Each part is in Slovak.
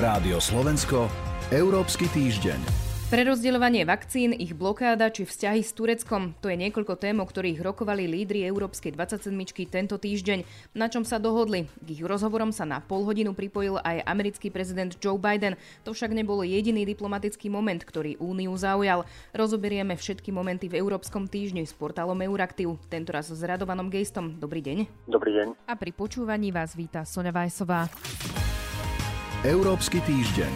Rádio Slovensko, Európsky týždeň. Prerozdeľovanie vakcín, ich blokáda či vzťahy s Tureckom, to je niekoľko tém, o ktorých rokovali lídry Európskej 27 tento týždeň, na čom sa dohodli. K ich rozhovorom sa na pol hodinu pripojil aj americký prezident Joe Biden. To však nebol jediný diplomatický moment, ktorý Úniu zaujal. Rozoberieme všetky momenty v Európskom týždni s portálom Euraktiv, tentoraz s Radovanom Gejstom. Dobrý deň. Dobrý deň. A pri počúvaní vás víta Sonja Vajsová. Európsky týždeň.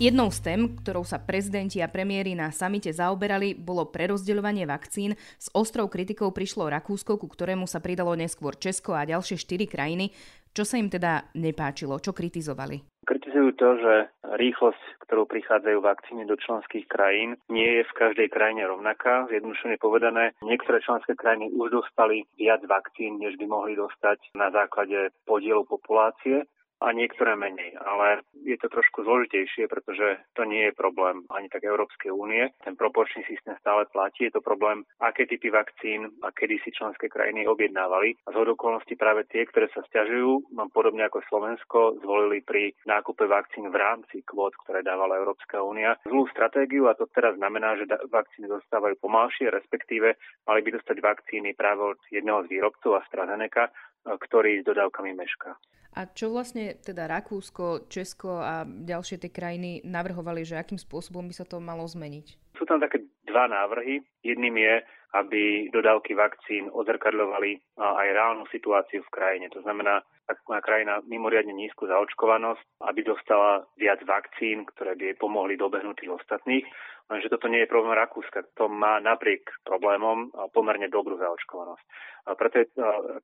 Jednou z tém, ktorou sa prezidenti a premiéry na samite zaoberali, bolo prerozdeľovanie vakcín. S ostrou kritikou prišlo Rakúsko, ku ktorému sa pridalo neskôr Česko a ďalšie štyri krajiny. Čo sa im teda nepáčilo? Čo kritizovali? Kritizujú to, že rýchlosť, ktorou prichádzajú vakcíny do členských krajín, nie je v každej krajine rovnaká. Zjednodušene povedané, niektoré členské krajiny už dostali viac vakcín, než by mohli dostať na základe podielu populácie a niektoré menej. Ale je to trošku zložitejšie, pretože to nie je problém ani tak Európskej únie. Ten proporčný systém stále platí. Je to problém, aké typy vakcín a kedy si členské krajiny objednávali. A z okolností práve tie, ktoré sa stiažujú, podobne ako Slovensko, zvolili pri nákupe vakcín v rámci kvót, ktoré dávala Európska únia, zlú stratégiu a to teraz znamená, že vakcíny dostávajú pomalšie, respektíve mali by dostať vakcíny práve od jedného z výrobcov AstraZeneca, ktorý s dodávkami mešká. A čo vlastne teda Rakúsko, Česko a ďalšie tie krajiny navrhovali, že akým spôsobom by sa to malo zmeniť? Sú tam také dva návrhy. Jedným je, aby dodávky vakcín odzrkadľovali aj reálnu situáciu v krajine. To znamená, ak má krajina mimoriadne nízku zaočkovanosť, aby dostala viac vakcín, ktoré by jej pomohli dobehnúť tých ostatných. Lenže toto nie je problém Rakúska. To má napriek problémom pomerne dobrú zaočkovanosť. A preto je,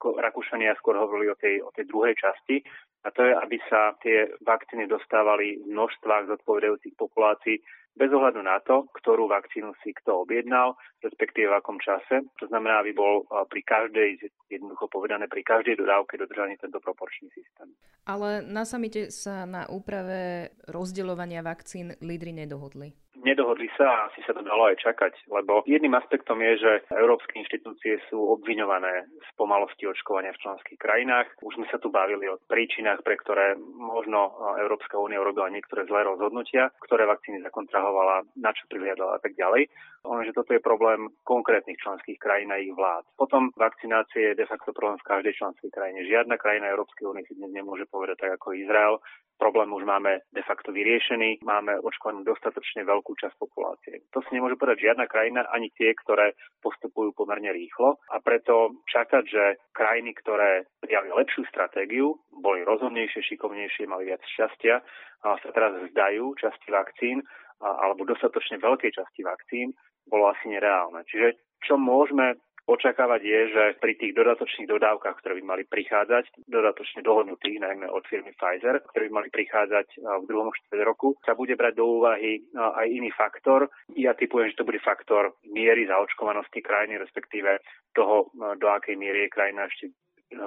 ako Rakúšania skôr hovorili o tej, o tej druhej časti, a to je, aby sa tie vakcíny dostávali v množstvách zodpovedajúcich populácií bez ohľadu na to, ktorú vakcínu si kto objednal, respektíve v akom čase. To znamená, aby bol pri každej, jednoducho povedané, pri každej dodávke dodržaný tento proporčný systém. Ale na samite sa na úprave rozdeľovania vakcín lídry nedohodli. Nedohodli sa a asi sa to dalo aj čakať, lebo jedným aspektom je, že európske inštitúcie sú obviňované z pomalosti očkovania v členských krajinách. Už sme sa tu bavili o príčinách, pre ktoré možno Európska únia urobila niektoré zlé rozhodnutia, ktoré vakcíny zakontrahovala, na čo prihliadala a tak ďalej. Lenže toto je problém konkrétnych členských krajín a ich vlád. Potom vakcinácie je de facto problém v každej členskej krajine. Žiadna krajina Európskej únie si dnes nemôže povedať tak ako Izrael, problém už máme de facto vyriešený, máme očkovanú dostatočne veľkú časť populácie. To si nemôže povedať žiadna krajina, ani tie, ktoré postupujú pomerne rýchlo a preto čakať, že krajiny, ktoré prijali lepšiu stratégiu, boli rozhodnejšie, šikovnejšie, mali viac šťastia, a sa teraz zdajú časti vakcín alebo dostatočne veľkej časti vakcín, bolo asi nereálne. Čiže čo môžeme očakávať je, že pri tých dodatočných dodávkach, ktoré by mali prichádzať, dodatočne dohodnutých, najmä od firmy Pfizer, ktoré by mali prichádzať v druhom štvrť roku, sa bude brať do úvahy aj iný faktor. Ja typujem, že to bude faktor miery zaočkovanosti krajiny, respektíve toho, do akej miery je krajina ešte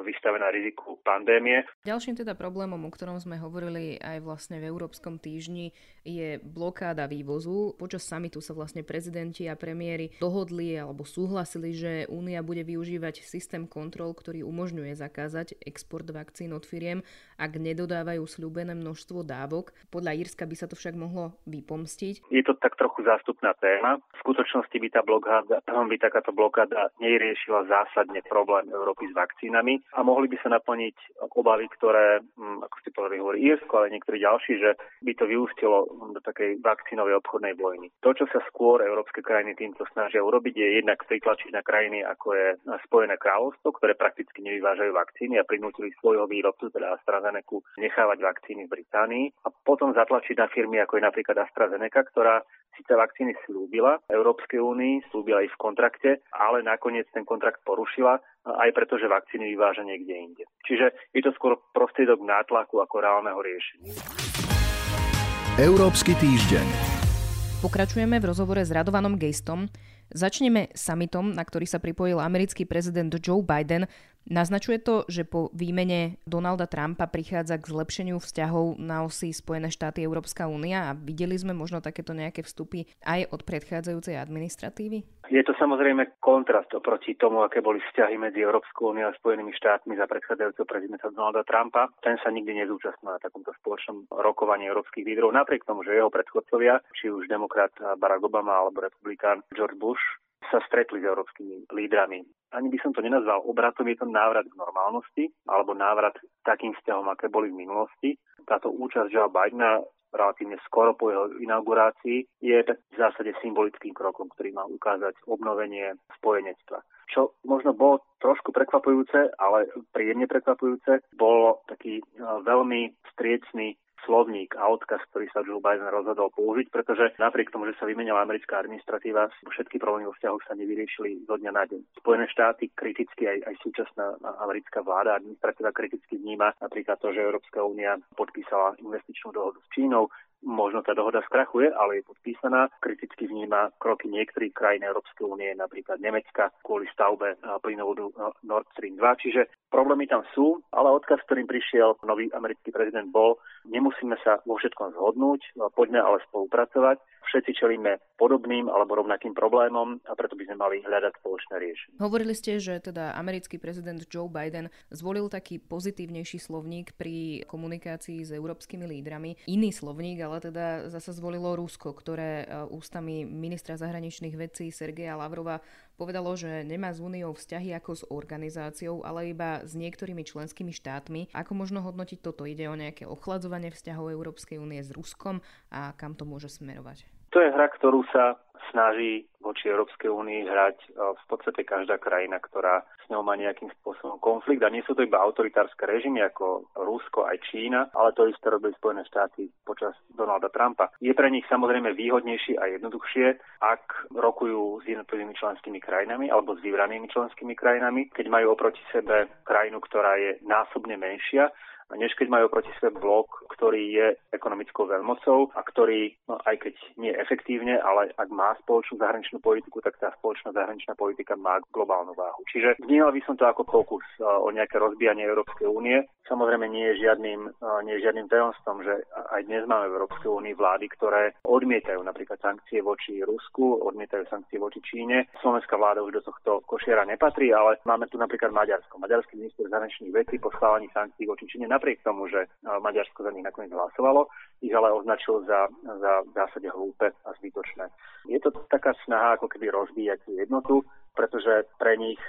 vystavená riziku pandémie. Ďalším teda problémom, o ktorom sme hovorili aj vlastne v Európskom týždni, je blokáda vývozu. Počas samitu sa vlastne prezidenti a premiéry dohodli alebo súhlasili, že Únia bude využívať systém kontrol, ktorý umožňuje zakázať export vakcín od firiem, ak nedodávajú slúbené množstvo dávok. Podľa Írska by sa to však mohlo vypomstiť. Je to tak trochu zástupná téma. V skutočnosti by tá blokáda, by takáto blokáda neriešila zásadne problém Európy s vakcínami a mohli by sa naplniť obavy, ktoré, mm, ako ste povedali, hovorí Irsko, ale niektorí ďalší, že by to vyústilo do takej vakcínovej obchodnej vojny. To, čo sa skôr európske krajiny týmto snažia urobiť, je jednak pritlačiť na krajiny, ako je Spojené kráľovstvo, ktoré prakticky nevyvážajú vakcíny a prinútili svojho výrobcu, teda AstraZeneca, nechávať vakcíny v Británii a potom zatlačiť na firmy, ako je napríklad AstraZeneca, ktorá síce vakcíny slúbila Európskej únii, slúbila ich v kontrakte, ale nakoniec ten kontrakt porušila aj preto, že vakcíny vyváža niekde inde. Čiže je to skôr prostriedok nátlaku ako reálneho riešenia. Európsky týždeň. Pokračujeme v rozhovore s Radovanom Gejstom. Začneme summitom, na ktorý sa pripojil americký prezident Joe Biden. Naznačuje to, že po výmene Donalda Trumpa prichádza k zlepšeniu vzťahov na osi Spojené štáty Európska únia a videli sme možno takéto nejaké vstupy aj od predchádzajúcej administratívy? Je to samozrejme kontrast oproti tomu, aké boli vzťahy medzi Európskou úniou a Spojenými štátmi za predchádzajúceho prezidenta Donalda Trumpa. Ten sa nikdy nezúčastnil na takomto spoločnom rokovaní európskych lídrov, napriek tomu, že jeho predchodcovia, či už demokrat Barack Obama alebo republikán George Bush, sa stretli s európskymi lídrami. Ani by som to nenazval obratom, je to návrat k normálnosti alebo návrat k takým vzťahom, aké boli v minulosti. Táto účasť Joe Bidena relatívne skoro po jeho inaugurácii, je v zásade symbolickým krokom, ktorý má ukázať obnovenie spojenectva. Čo možno bolo trošku prekvapujúce, ale príjemne prekvapujúce, bol taký e, veľmi striecný slovník a odkaz, ktorý sa Joe Biden rozhodol použiť, pretože napriek tomu, že sa vymenila americká administratíva, všetky problémy vo vzťahoch sa nevyriešili zo dňa na deň. Spojené štáty kriticky, aj, aj súčasná americká vláda, administratíva kriticky vníma napríklad to, že Európska únia podpísala investičnú dohodu s Čínou, Možno tá dohoda skrachuje, ale je podpísaná. Kriticky vníma kroky niektorých krajín Európskej únie, napríklad Nemecka, kvôli stavbe plynovodu Nord Stream 2. Čiže problémy tam sú, ale odkaz, ktorým prišiel nový americký prezident bol, nemusíme sa vo všetkom zhodnúť, poďme ale spolupracovať všetci čelíme podobným alebo rovnakým problémom a preto by sme mali hľadať spoločné riešenie. Hovorili ste, že teda americký prezident Joe Biden zvolil taký pozitívnejší slovník pri komunikácii s európskymi lídrami. Iný slovník ale teda zase zvolilo Rusko, ktoré e, ústami ministra zahraničných vecí Sergeja Lavrova povedalo, že nemá s úniou vzťahy ako s organizáciou, ale iba s niektorými členskými štátmi. Ako možno hodnotiť toto? Ide o nejaké ochladzovanie vzťahov Európskej únie s Ruskom a kam to môže smerovať? To je hra, ktorú sa snaží voči Európskej únii hrať e, v podstate každá krajina, ktorá s ňou má nejakým spôsobom konflikt. A nie sú to iba autoritárske režimy ako Rusko aj Čína, ale to isté robili Spojené štáty počas Donalda Trumpa. Je pre nich samozrejme výhodnejšie a jednoduchšie, ak rokujú s jednotlivými členskými krajinami alebo s vybranými členskými krajinami, keď majú oproti sebe krajinu, ktorá je násobne menšia než keď majú proti sebe blok, ktorý je ekonomickou veľmocou a ktorý, no, aj keď nie efektívne, ale ak má spoločnú zahraničnú politiku, tak tá spoločná zahraničná politika má globálnu váhu. Čiže vnímal by som to ako pokus o nejaké rozbijanie Európskej únie. Samozrejme nie je žiadnym, nie je žiadnym tajomstvom, že aj dnes máme v Európskej únii vlády, ktoré odmietajú napríklad sankcie voči Rusku, odmietajú sankcie voči Číne. Slovenská vláda už do tohto košiera nepatrí, ale máme tu napríklad Maďarsko. Maďarský minister zahraničných vecí po schválení sankcií voči Číne napriek tomu, že Maďarsko za nich nakoniec hlasovalo, ich ale označil za, za v zásade hlúpe a zbytočné. Je to taká snaha ako keby rozbíjať jednotu, pretože pre nich,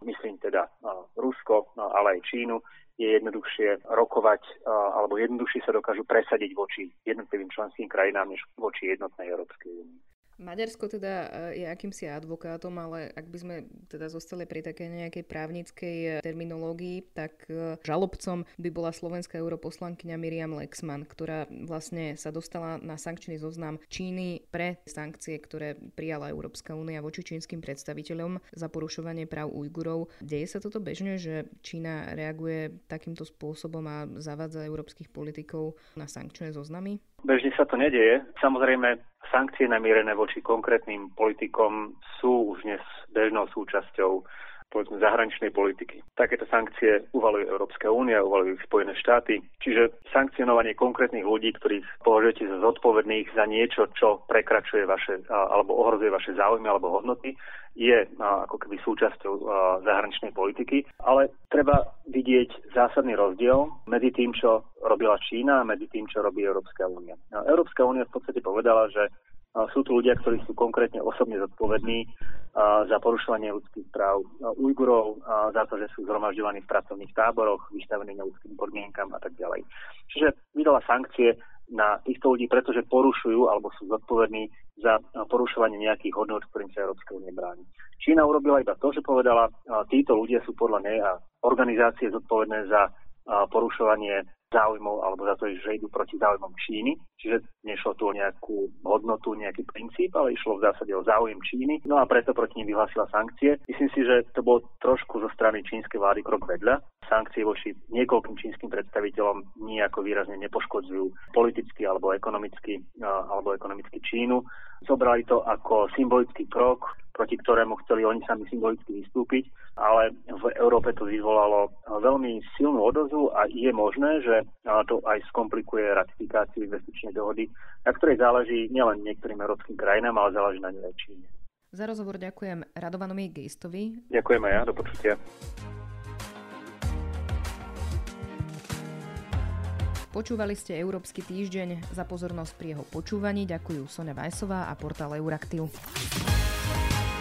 myslím teda Rusko, ale aj Čínu, je jednoduchšie rokovať alebo jednoduchšie sa dokážu presadiť voči jednotlivým členským krajinám než voči jednotnej Európskej únii. Maďarsko teda e, je akýmsi advokátom, ale ak by sme teda zostali pri takej nejakej právnickej e, terminológii, tak e, žalobcom by bola slovenská europoslankyňa Miriam Lexman, ktorá vlastne sa dostala na sankčný zoznam Číny pre sankcie, ktoré prijala Európska únia voči čínskym predstaviteľom za porušovanie práv Ujgurov. Deje sa toto bežne, že Čína reaguje takýmto spôsobom a zavádza európskych politikov na sankčné zoznamy? Bežne sa to nedeje. Samozrejme, sankcie namierené voči konkrétnym politikom sú už dnes bežnou súčasťou povedzme zahraničnej politiky. Takéto sankcie uvaluje Európska únia, uvalujú Spojené štáty. Čiže sankcionovanie konkrétnych ľudí, ktorých považujete za zodpovedných za niečo, čo prekračuje vaše alebo ohrozuje vaše záujmy alebo hodnoty, je ako keby súčasťou zahraničnej politiky, ale treba vidieť zásadný rozdiel medzi tým, čo robila Čína a medzi tým, čo robí Európska únia. Európska únia v podstate povedala, že sú tu ľudia, ktorí sú konkrétne osobne zodpovední za porušovanie ľudských práv Ujgurov, za to, že sú zhromažďovaní v pracovných táboroch, vystavení neľudským podmienkam a tak ďalej. Čiže vydala sankcie na týchto ľudí, pretože porušujú alebo sú zodpovední za porušovanie nejakých hodnot, ktorým sa Európska únie bráni. Čína urobila iba to, že povedala, títo ľudia sú podľa nej a organizácie zodpovedné za porušovanie záujmov alebo za to, že idú proti záujmom Číny. Čiže nešlo tu o nejakú hodnotu, nejaký princíp, ale išlo v zásade o záujem Číny. No a preto proti nim vyhlásila sankcie. Myslím si, že to bol trošku zo strany čínskej vlády krok vedľa. Sankcie voči niekoľkým čínskym predstaviteľom nejako výrazne nepoškodzujú politicky alebo ekonomicky, alebo ekonomicky Čínu. Zobrali to ako symbolický krok, proti ktorému chceli oni sami symbolicky vystúpiť, ale v Európe to vyvolalo veľmi silnú odozvu a je možné, že to aj skomplikuje ratifikáciu investičnej dohody, na ktorej záleží nielen niektorým európskym krajinám, ale záleží na nej Číne. Za rozhovor ďakujem Radovanovi Geistovi. Ďakujem aj ja, do počutia. Počúvali ste Európsky týždeň. Za pozornosť pri jeho počúvaní ďakujú Sonja Vajsová a portál Euraktiv.